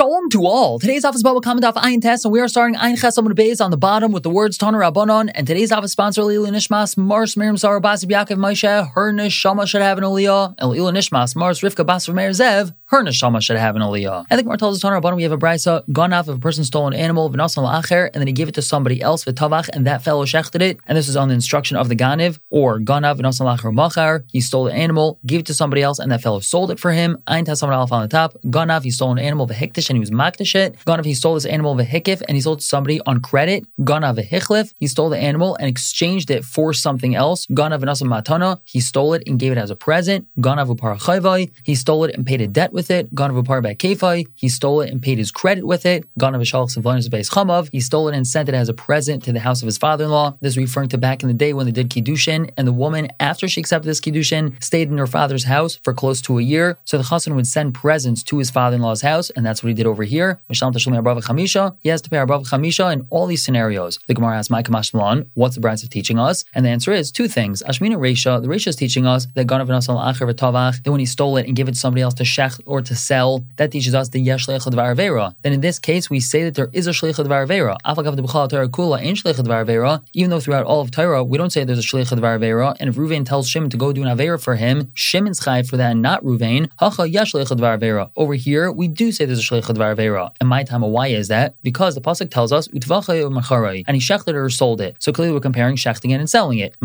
Shalom to all. Today's office Bava Kama off Ayin Tes, and we are starting Ayin Ches Amud Beis on the bottom with the words Toner Rabbanon. And today's office sponsor Lila Nishmas Mars Miriam Sarah Basib Yaakov Moshe. Her neshama should have an aliyah. And Lila Nishmas Mars Rivka Basib Meir Zev. Her neshama should have an aliyah. I think Mar tells us Toner Rabbanon we have a brisa gone off if a person stole an animal v'nasan la'acher and then he gave it to somebody else v'tavach and that fellow shechted it. And this is on the instruction of the ganiv or ganav v'nasan la'acher machar. He stole the animal, gave it to somebody else, and that fellow sold it for him. Ayin Tes someone else on the top. Ganav he stole an animal v'hiktish and he was maktish it. Ganav he stole this animal v'hikif and he sold somebody on credit. Ganav v'hichlif he stole the animal and exchanged it for something else. Ganav v'nasan matana he stole it and gave it as a present. Ganav v'parachayvai he stole it and paid a debt with it. Ganav v'par he stole it and paid his credit with it. Ganav v'shalach sevlanis b'beis chamav he stole it and sent it as a present to the house of his father-in-law. This is referring to back in the day when they did kiddushin and the woman after she accepted this kiddushin stayed in her father's house for close to a year. So the chassan would send presents to his father-in-law's house, and that's what did over here. He has to pay Arbav Chamisha in all these scenarios. The Gemara asks, "My Kamash what's the Brisa teaching us?" And the answer is two things. Ashmina Reisha, the Reisha is teaching us that Ganav Acher V'Tavach, that when he stole it and gave it to somebody else to shech or to sell, that teaches us the Yesh Shleich Vera. Then in this case, we say that there is a Shleich Vera. Afagav the B'chal Torah Kula ain't Shleich Vera. Even though throughout all of Torah we don't say there's a Shleich Vera. And if Ruvain tells Shimon to go do an Avera for him, Shimon's chayv for that, and not Ruvain. Hacha Yesh Shleich Vera. Over here, we do say there's a Shleich Vera. And my time, why is that? Because the pasuk tells us Macharai, and he shechted or sold it. So clearly, we're comparing shechting it and selling it.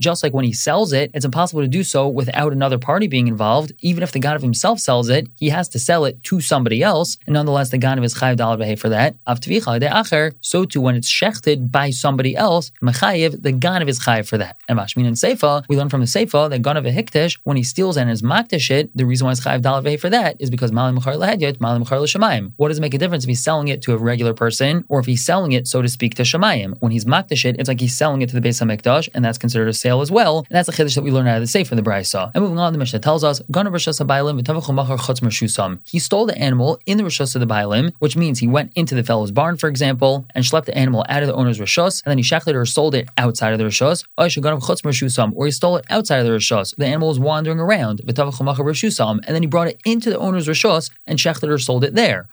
Just like when he sells it, it's impossible to do so without another party being involved. Even if the ganav himself sells it, he has to sell it to somebody else, and nonetheless, the ganav his chayiv dalad for that. So too, when it's shechted by somebody else, the ganav his chayiv for that. And Mashmin and Seifa, we learn from the Seifa that ganav a hiktish, when he steals and is maktish it, the reason why it's chayiv dalad for that is because malim mechar lehedyot, malim mechar l'shamayim. What does it make a difference if he's selling it to a regular person or if he's selling it, so to speak, to shamayim? When he's maktish it, it's like he's selling it to the base of Mikdash, and that's considered a sale as well. And that's the chiddush that we learn out of the Seifa, the Brisa. And moving on, the Mishnah tells us, he stole the animal in the Rishus of the Bailim, which means he went into the fellow's barn, for example, and schlepped the animal out of the owner's Rishus, and then he shechted or sold it outside of the Rishus, or he stole it outside of the Rishus. The animal was wandering around, and then he brought it into the owner's Rishus and shechted or sold it there.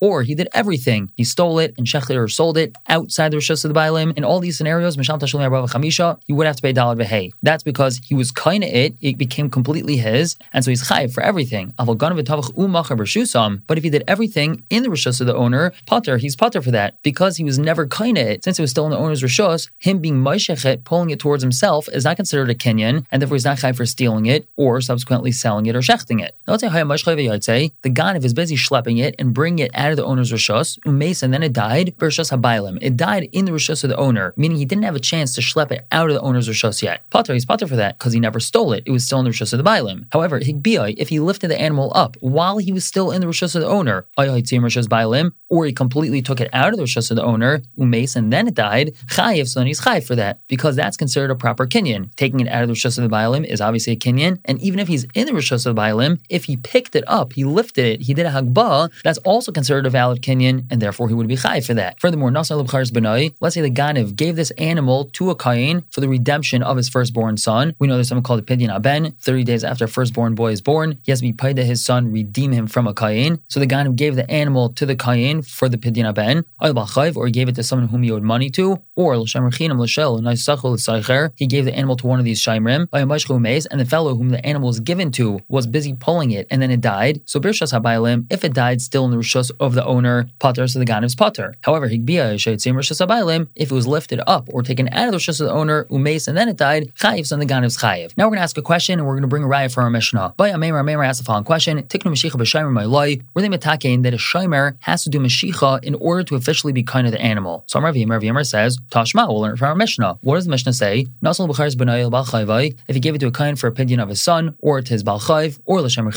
Or he did everything. He stole it and shechted or sold it outside the Rishus of the Bailim. In all these scenarios, he would have to pay dollar v'hei. That's because he was kind of it, it became completely his, and so he's chayiv for everything. But if he did everything in the rishus of the owner, potter, he's potter for that because he was never kind of it. Since it was still in the owner's rishus, him being moishechet, pulling it towards himself, is not considered a kinyan, and therefore he's not chayiv for stealing it or subsequently selling it or shechting it. The ganav is busy schlepping it and bringing it out of the owner's rishus, umes, and then it died. It died in the rishus of the owner, meaning he didn't have a chance to schlep it out of the owner's rishus yet. Potter, he's potter for that because he never stole it. It was still in the rishus of the bailim. However, if he lifted the animal up while he was still in the rishus of the owner, or he completely took it out of the rishus of the owner, umes, and then it died, chayiv, so he's chayiv for that because that's considered a proper kinyan. Taking it out of the rishus of the bailim is obviously a kinyan, and even if he's in the rishus of the bailim, if he picked it up, he lifted it, he did a hagbah, that's also considered a valid kinyan, and therefore he would be chayiv for that. Furthermore, let's say the ganiv gave this animal to a kain for the redemption of his firstborn son. We know there's something called a pidyon aben. 30 days after a firstborn boy is born, he has to be paid to his son, redeem him from a kain. So the who gave the animal to the kain for the pidyon aben, or he gave it to someone whom he owed money to, or he gave the animal to one of these shaimrim, and the fellow whom the animal was given to was busy pulling it, and then it died. So birshas habaylim, if it died still in the rishus of the owner, pater, so the ganiv's pater. However, if it was lifted up or taken out of the rishus of the owner, umes, and then it died, chayiv, so the ganiv's chayiv. Now we're going to ask a question, and we're going to bring a raya for our Mishnah. By Ameir, Ameir asks the following question: Tiknu Mashiach b'Shaimer Ma'ilai, were they metakein that a Shaimer has to do Mashicha in order to officially be kind of the animal? So Rav Yimmer, Rav says, Tashma, we'll learn from our Mishnah. What does the Mishnah say? If he gave it to a kind for opinion of his son, or to his Balchayv, or Chinam,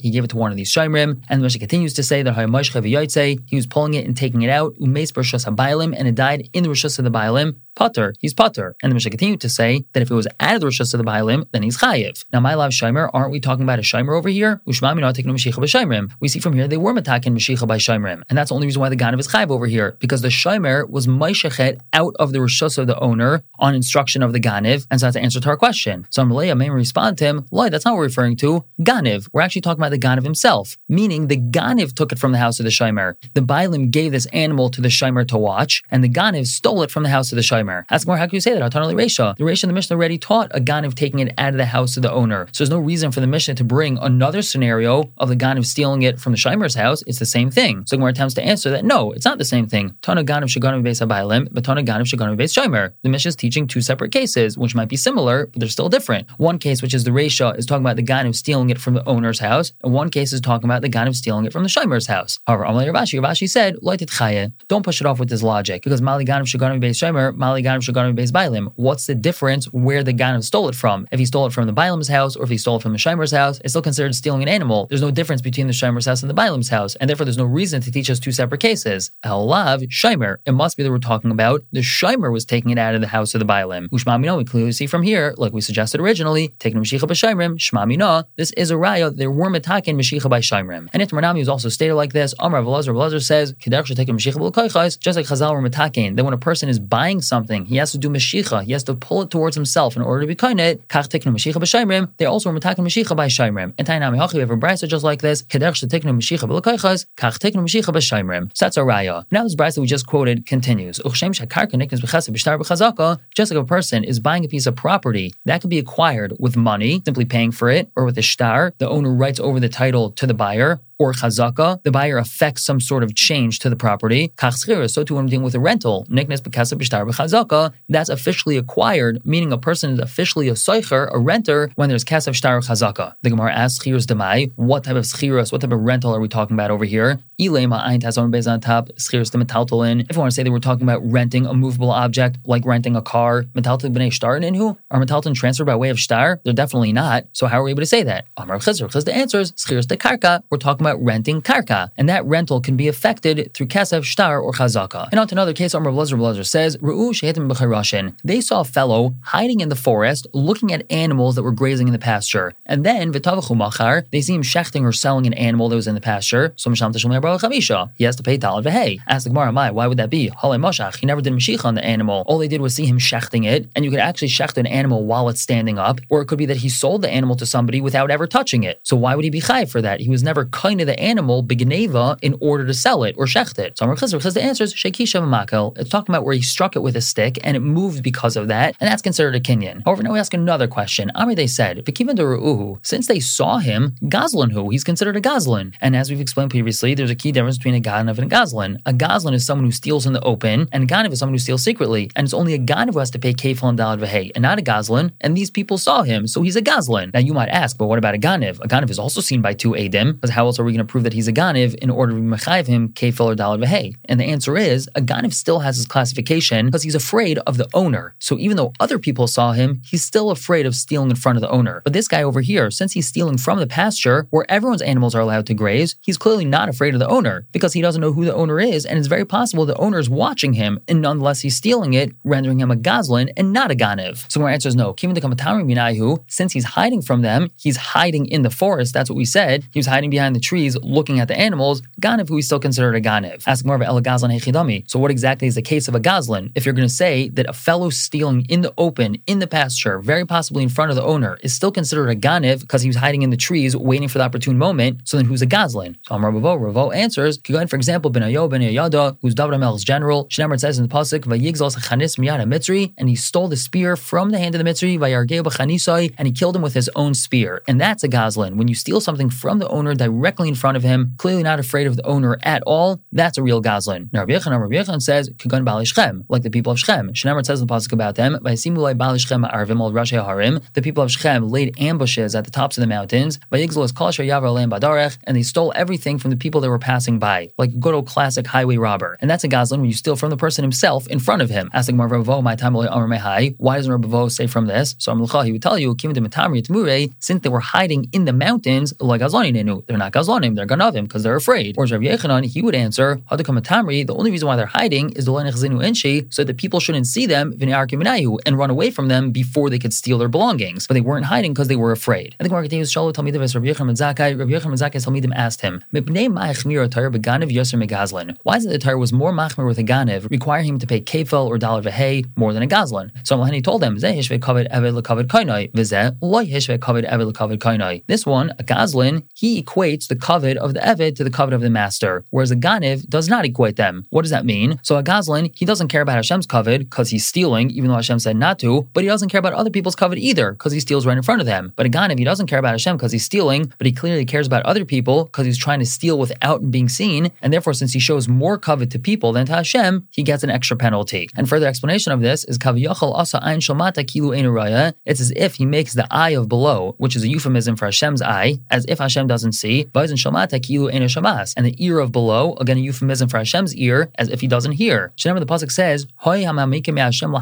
he gave it to one of these Shaimrim, and the Mishnah continues to say that Hayamash he was pulling it and taking it out, Umes B'Rishas HaBailim, and it died in the Rishas of the Bailim, putter, he's putter. And the Mishnah continued to say that if it was of the Rishus the Bailim, then he's chayiv. Now, my love Shimer, aren't we talking about a Shimer over here? Not taking by We see from here they were attacking Mashiach by Shimrim. And that's the only reason why the Ganav is chayiv over here, because the Shimer was Maishachet out of the Rishus of the owner on instruction of the Ganiv. And so that's the answer to our question. So Amalea may respond to him, Loi, that's not what we're referring to. Ganiv. We're actually talking about the Ganiv himself, meaning the Ganiv took it from the house of the Shimer. The Bailim gave this animal to the Shimer to watch, and the Ganiv stole it from the house of the Shimer. Ask more, how can you say that? Resha. The Resha in the Mishnah already taught a Ganiv taking it out of the house of the owner. So there's no reason for the Mishnah to bring another scenario of the Ganiv stealing it from the Shimer's house. It's the same thing. So Gemara attempts to answer that no, it's not the same thing. Tana Ganiv Shaganim Beis Bailim, but Tana Ganiv Shaganim Beis Shimer. The Mishnah is teaching two separate cases, which might be similar, but they're still different. One case, which is the Resha, is talking about the Ganiv stealing it from the owner's house, and one case is talking about the Ganiv stealing it from the Shimer's house. However, Amalei said, Don't push it off with this logic, because Mali Ganiv Shaganim Beis Shimer, What's the difference where the Ganav stole it from? If he stole it from the Bailim's house or if he stole it from the Shimer's house, it's still considered stealing an animal. There's no difference between the Shimer's house and the Bailim's house, and therefore there's no reason to teach us two separate cases. Elav, Shimer. It must be that we're talking about the Shimer was taking it out of the house of the Bailim. Ushmamino, we clearly see from here, like we suggested originally, taking Mashiach by Shimrim, Shmamina, this is a raya, there were metakin Mashiach by Shimrim. And if Marnami is also stated like this, Amar Velazar Velazar says, Kedach should take Mashiach just like Chazal were metakin, that when a person is buying something, he has to do Mashiach, he has to pull it towards himself in order to be kainit, kach teknu Mashiach b'shayrim, they also were metakin Mashiach by Shayrim. And Tainami Hachi, we have a brisa just like this, Kedech should teknu Mashiach b'lakaychas, kach teknu Mashiach b'shayrim. So that's a raya. Now this brisa we just quoted continues. Uchshem b'shtar b'chazaka, just like a person is buying a piece of property that can be acquired with money, simply paying for it, or with a shtar, the owner writes over the title to the buyer, or chazaka, the buyer affects some sort of change to the property. So too when dealing with a rental, that's officially acquired, meaning a person is officially a soicher, a renter, when there's kasav shtar chazaka. The Gemara asks chiros demai, what type of schiros, what type of rental are we talking about over here? Ilema on top. If we want to say that we're talking about renting a movable object, like renting a car, are metaltalin transferred by way of shtar? They're definitely not. So how are we able to say that? The de karka, we're talking about renting karka, and that rental can be affected through kasev shtar or chazaka. And on to another case, Amr Blazer Blazer says, Ru'u shehetim They saw a fellow hiding in the forest, looking at animals that were grazing in the pasture, and then v'tavachu machar, they see him shechting or selling an animal that was in the pasture. So misham chamisha, he has to pay dalad v'hei. Ask the Gemara, why would that be? Hale mashach, he never did mashiach on the animal. All they did was see him shechting it, and you could actually shecht an animal while it's standing up, or it could be that he sold the animal to somebody without ever touching it. So why would he be chayiv for that? He was never kind the animal begneva in order to sell it or shecht it. So Amr says the answer is shekisha makel. It's talking about where he struck it with a stick and it moved because of that, and that's considered a kinyan. However, now we ask another question. Amr they said, V'kivan since they saw him, Gazlan who? He's considered a Gazlan. And as we've explained previously, there's a key difference between a Ganav and a Gazlan. A Gazlan is someone who steals in the open, and a Ganav is someone who steals secretly. And it's only a Ganav who has to pay Kefal and Dalad Vahey, and not a Gazlan. And these people saw him, so he's a Gazlan. Now you might ask, but what about a Ganav? A Ganav is also seen by two Adim, because how else are we going to prove that he's a Ganav in order to mechayiv him Kefal or Dalad Vahey? And the answer is, a Ganav still has his classification because he's afraid of the owner. So even though other people saw him, he's still afraid of stealing in front of the owner. But this guy over here, since he's stealing from the pasture where everyone's animals are allowed to graze, he's clearly not afraid of the owner because he doesn't know who the owner is, and it's very possible the owner is watching him, and nonetheless he's stealing it, rendering him a Gazlan and not a Ganiv. So our answer is no. Since he's hiding from them, he's hiding in the forest. That's what we said. He was hiding behind the trees, looking at the animals. Ganiv, who is still considered a Ganiv. Ask more of El Gazlan Hechidami. So what exactly is the case of a Gazlan? If you're going to say that a fellow stealing in the open, in the pasture, very possibly in front of the owner, is still considered a Ganiv because he was hiding in the trees, waiting for the opportune moment. So then who's a Gazlan? So Amar Ravo, Ravo answers, Kigan, for example, Benayahu, who's David general. Shnemer says in the Pasuk, Vayigzal Chanis Miyad Mitzri, and he stole the spear from the hand of the Mitzri, Vayargeo B'chanisai, and he killed him with his own spear. And that's a Gazlan. When you steal something from the owner directly in front of him, clearly not afraid of the owner at all, that's a real Gazlan. Now Rabbi Yechon says, Kigan Bali Shchem, like the people of Shchem. Shnemer says the Pasuk about them, Vaysimulai Bali Shchem Arvim al Rashi Harim, the people of Shchem laid ambushes at the tops of the mountains, Vayigzal is Kal Yavar Badarech, and they stole everything from the people that were passing by, like a good old classic highway robber. And that's a Gazlan when you steal from the person himself in front of him. Asking Marvavo, my time why doesn't Rabavo say from this? So he would tell you, since they were hiding in the mountains, like they're not gazlanim, they're ganavim because they're afraid. Or Rabbi Yochanan, he would answer, Hadakamatami, the only reason why they're hiding is the Inshi, so that people shouldn't see them and run away from them before they could steal their belongings. But they weren't hiding because they were afraid. And the Gemara continues, Shalom Talmidim Rabbi Yochanan Zakai, Rabbi Yochanan Zakai Talmidim asked him, Why is it the Torah was more machmir with a ganev, requiring him to pay kefel or dollar v'hei more than a gazlan? So Malhani told them, This one, a gazlan, he equates the covet of the eved to the covet of the master, whereas a ganev does not equate them. What does that mean? So a gazlan, he doesn't care about Hashem's covet because he's stealing, even though Hashem said not to, but he doesn't care about other people's covet either because he steals right in front of them. But a ganev, he doesn't care about Hashem because he's stealing, but he clearly cares about other people because he's trying to steal without being seen, and therefore, since he shows more covet to people than to Hashem, he gets an extra penalty. And further explanation of this is kaviyachal asa ein shomata kilu ein It's as if he makes the eye of below, which is a euphemism for Hashem's eye, as if Hashem doesn't see, and the ear of below, again a euphemism for Hashem's ear, as if he doesn't hear. Remember the pasuk says, Hoy Hashem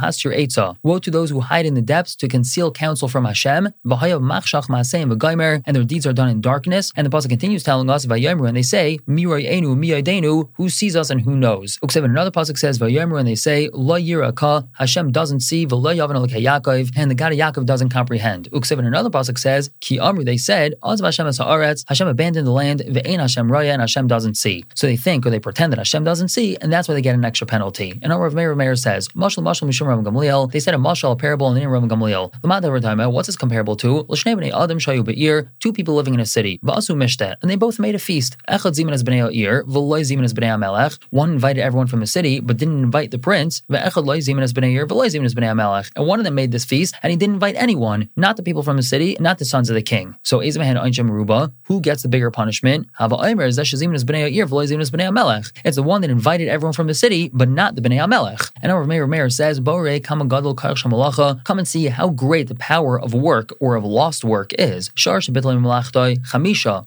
Woe to those who hide in the depths to conceal counsel from Hashem, and their deeds are done in darkness. And the pasuk continues telling us, and they say, who sees us and who knows. Uksev another pasuk says, and they say, Hashem doesn't see, and the God of Yaakov doesn't comprehend. Uksev another pasuk says, Ki Amru, they said, Hashem abandoned the land, Ve'en Hashem Raya, and Hashem doesn't see. So they think or they pretend that Hashem doesn't see, and that's why they get an extra penalty. And our Meir Meir says, Mashal Mashal Mishum Rabban Gamliel, they said a Mashal, a parable in the name of Rabban Gamliel. What's this comparable to? L'shnei Adam Shayu Be'ir, two people living in a city, Va'asu Mishtet, and they both made a feast. Echad Ziman as Bnei Ir, V'loy Ziman as Bnei Amelech. One invited everyone from the city, but didn't invite the prince. Ve'echad Loy Ziman as Bnei Ir, V'loy Ziman as Bnei Amelech. And one of them made this feast, and he didn't invite anyone, not the people from the city, not the sons of the king. So Ezemahan Einchem Ruba, who gets the bigger punishment? Amelech. It's the one that invited everyone from the city, but not the Bnei Amelech. And our Meir Meir says, Come and see how great the power of work or of lost work is.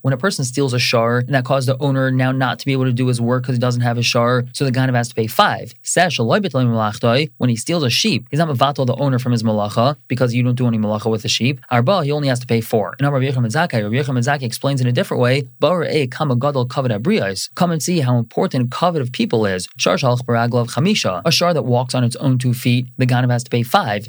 When a person steals a shar and that caused the owner now not to be able to do his work because he doesn't have a shar, so the ganav has to pay five. When he steals a sheep, he's not mavatal the owner from his malacha because you don't do any malacha with the sheep. Arba, he only has to pay four. And Rabbi Yechim Zakai, Zakai explains in a different way. Come and see how important covet of people is. A shar that walks on its own two feet, the ganav has to pay five.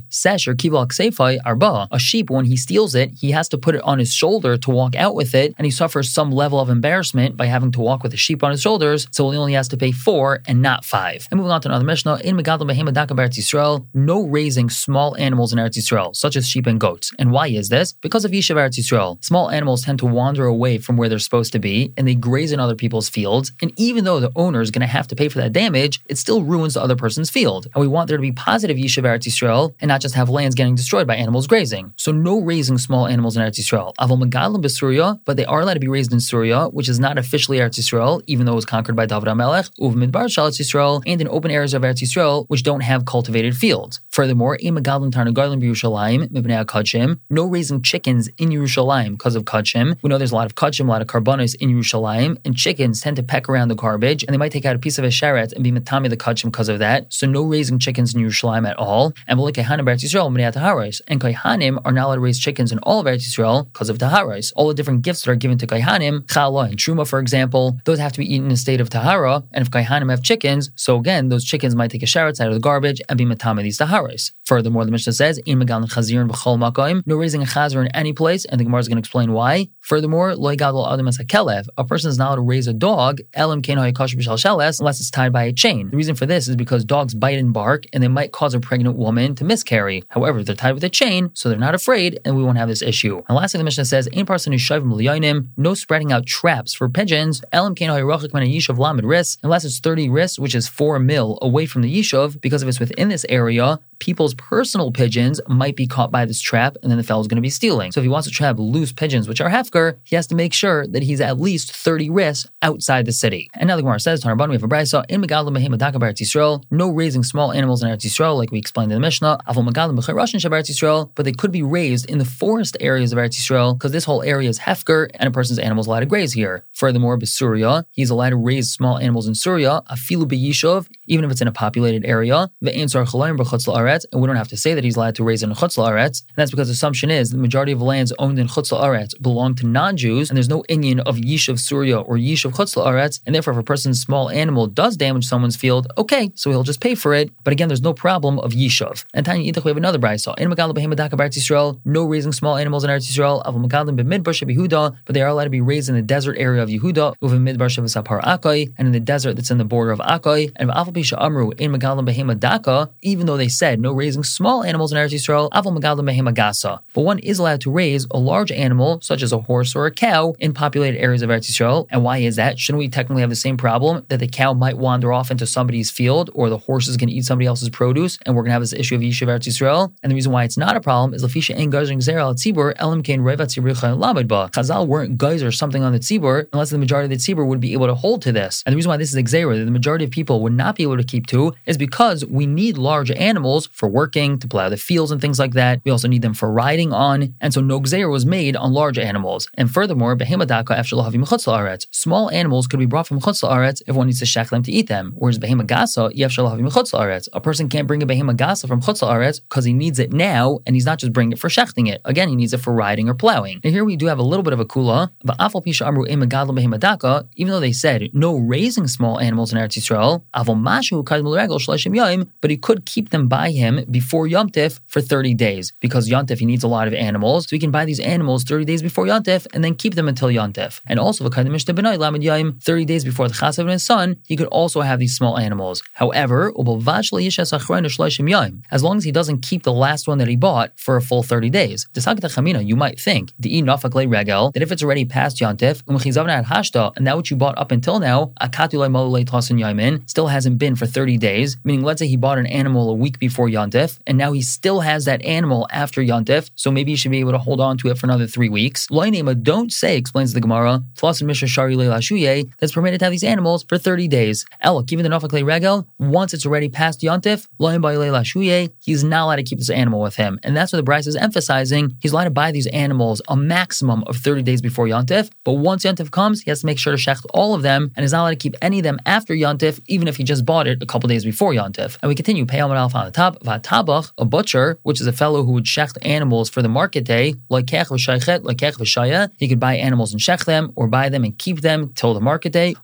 Arba. A sheep, when he steals it, he has to put it on his shoulder to walk out with it, and he suffers some level of embarrassment by having to walk with a sheep on his shoulders, so he only has to pay four and not five. And moving on to another Mishnah, in Megadol Behema Daka Eretz Yisrael, no raising small animals in Eretz Yisrael, such as sheep and goats. And why is this? Because of Yishav Eretz Yisrael. Small animals tend to wander away from where they're supposed to be, and they graze in other people's fields, and even though the owner is going to have to pay for that damage, it still ruins the other person's field. And we want there to be positive Yishav Eretz Yisrael, and not just have lands getting destroyed by animals grazing. So no raising small animals in Eretz Yisrael. Aval Megalim B'Surya, but they are allowed to be raised in Surya, which is not officially Eretz Yisrael, even though it was conquered by David HaMelech, Uv Midbar Shalat Yisrael, and in open areas of Eretz Yisrael, which don't have cultivated fields. Furthermore, no raising chickens in Yerushalayim because of Kachim. We know there's a lot of Kachim, a lot of carbonis in Yerushalayim, and chickens tend to peck around the garbage, and they might take out a piece of a sheret and be matami the Kachim because of that. So no raising chickens in Yerushalayim at all. And Kehanim Eretz Yisrael, and Kaihanim are not allowed to raise chickens in all of Eretz Yisrael because of Taharais. All the different gifts that are given to Kaihanim, Chala and Truma, for example, those have to be eaten in a state of Tahara. And if Kaihanim have chickens, so again, those chickens might take a sheretz out of the garbage and be matama these Taharais. Furthermore, the Mishnah says, no raising a Chazir in any place, and the Gemara is going to explain why. Furthermore, Loy Gadol As Kelev, a person is not allowed to raise a dog, Elam unless it's tied by a chain. The reason for this is because dogs bite and bark, and they might cause a pregnant woman to miscarry. However, they're tied with a chain, so they're not afraid, and we won't have this issue. And lastly, the Mishnah says, "In person is no spreading out traps for pigeons, elam ris, unless it's 30 ris, which is four mil away from the yishav, because if it's within this area, people's personal pigeons might be caught by this trap, and then the fellow's going to be stealing. So if he wants to trap loose pigeons, which are hefker, he has to make sure that he's at least 30 ris outside the city. And now the Gemara says, Tanarbanu, we have a brisa in Megalim Behemataka Yisrael, no raising small animals in Eretz Yisrael, like we explained in the Mishnah, Avol Megalim B'Chayrashin Shabbat Yisrael, but they could be raised in the forest areas of Eretz Yisrael, because this whole area is hefker, and a person's animal is allowed to graze here. Furthermore, Basuria, he's allowed to raise small animals in Surya, Afilu B'Yishov, even if it's in a populated area. The answer and we don't have to say that he's allowed to raise in chutz la'aretz. And that's because the assumption is the majority of lands owned in chutz la'aretz belong to non-Jews, and there's no Indian of Yishuv Surya or Yishuv chutz la'aretz. And therefore, if a person's small animal does damage someone's field, okay, so he'll just pay for it. But again, there's no problem of Yishuv. And Tanya Yidach, we have another brayso. In Megalim Behemadaka Eretz Yisrael, no raising small animals in Eretz Yisrael. Aval Megalim Yehuda, but they are allowed to be raised in the desert area of Yehuda, Shavasapar Akai, and in the desert that's in the border of Akai. And Aval Amru in Megalim Behemadaka, even though they said no raising small animals in Eretz Yisrael, Aval Megalim Behemagasa. But one is allowed to raise a large animal, such as a horse or a cow, in populated areas of Eretz Yisrael. And why is that? Shouldn't we technically have the same problem that the cow might wander off into somebody's field, or the horse is going to eat somebody else's produce, and we're going to have this issue of Yishuv Eretz Yisrael? And the reason why it's not a problem is Lafisha and Gazing Zera al Tzibur, Elam Kain Revat Lamidba. Chazal weren't geyser something on the tzibur unless the majority of the tzibur would be able to hold to this. And the reason why this is exera, that the majority of people would not be able to keep to, is because we need large animals for working, to plow the fields and things like that. We also need them for riding on. And so no was made on large animals. And furthermore, behemadaka aretz. Small animals could be brought from chutz aretz if one needs to shech them to eat them. Whereas behemagasa aretz. A person can't bring a behemagasa from chutz aretz because he needs it now, and he's not just bringing it for shechting it. Again, he needs it for riding or plowing. Now here we do have a little bit of a kula, but afal pisha amru behemadaka, even though they said no raising small animals in Eretz Yisrael, but he could keep them by him before Yom Tif for 30 days because Yom Tif he needs a lot of animals, so he can buy these animals 30 days before Yom Tif and then keep them until Yom Tif. And also 30 days before the Chasav and his son, he could also have these small animals. However, as long as he doesn't keep the last one that he bought for a full 30 days. You might think that if it's already past Yantif, and that which you bought up until now, still hasn't been for 30 days, meaning let's say he bought an animal a week before Yontif, and now he still has that animal after Yontif, so maybe he should be able to hold on to it for another three weeks. Loinema don't say, explains the Gemara, that's permitted to have these animals for 30 days. Ella, even the Nafak Regel, once it's already past Yantif, he's not allowed to keep this animal with him. And that's what the Brisa is emphasizing. He's allowed to buy these animals a maximum of 30 days before Yontif, but once Yontif comes, he has to make sure to shecht all of them and is not allowed to keep any of them after Yontif, even if he just bought it a couple days before Yantif. And we continue, Pei Alef on the top, Vatabach, a butcher, which is a fellow who would shecht animals for the market day, like he could buy animals and shecht them, or buy them and keep them till the market day,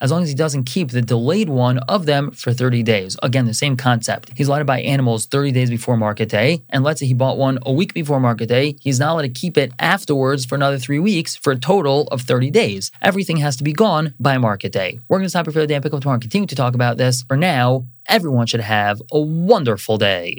as long as he doesn't keep the delayed one of them for 30 days. Again, the same concept. He's allowed to buy animals 30 days before market day, and let's say he bought one a week before market day, he's not allowed to keep it afterwards for another three weeks for a total of 30 days. Everything has to be gone by market day. We're going to stop here for the day and pick up tomorrow and continue to talk about this. For now, everyone should have a wonderful day.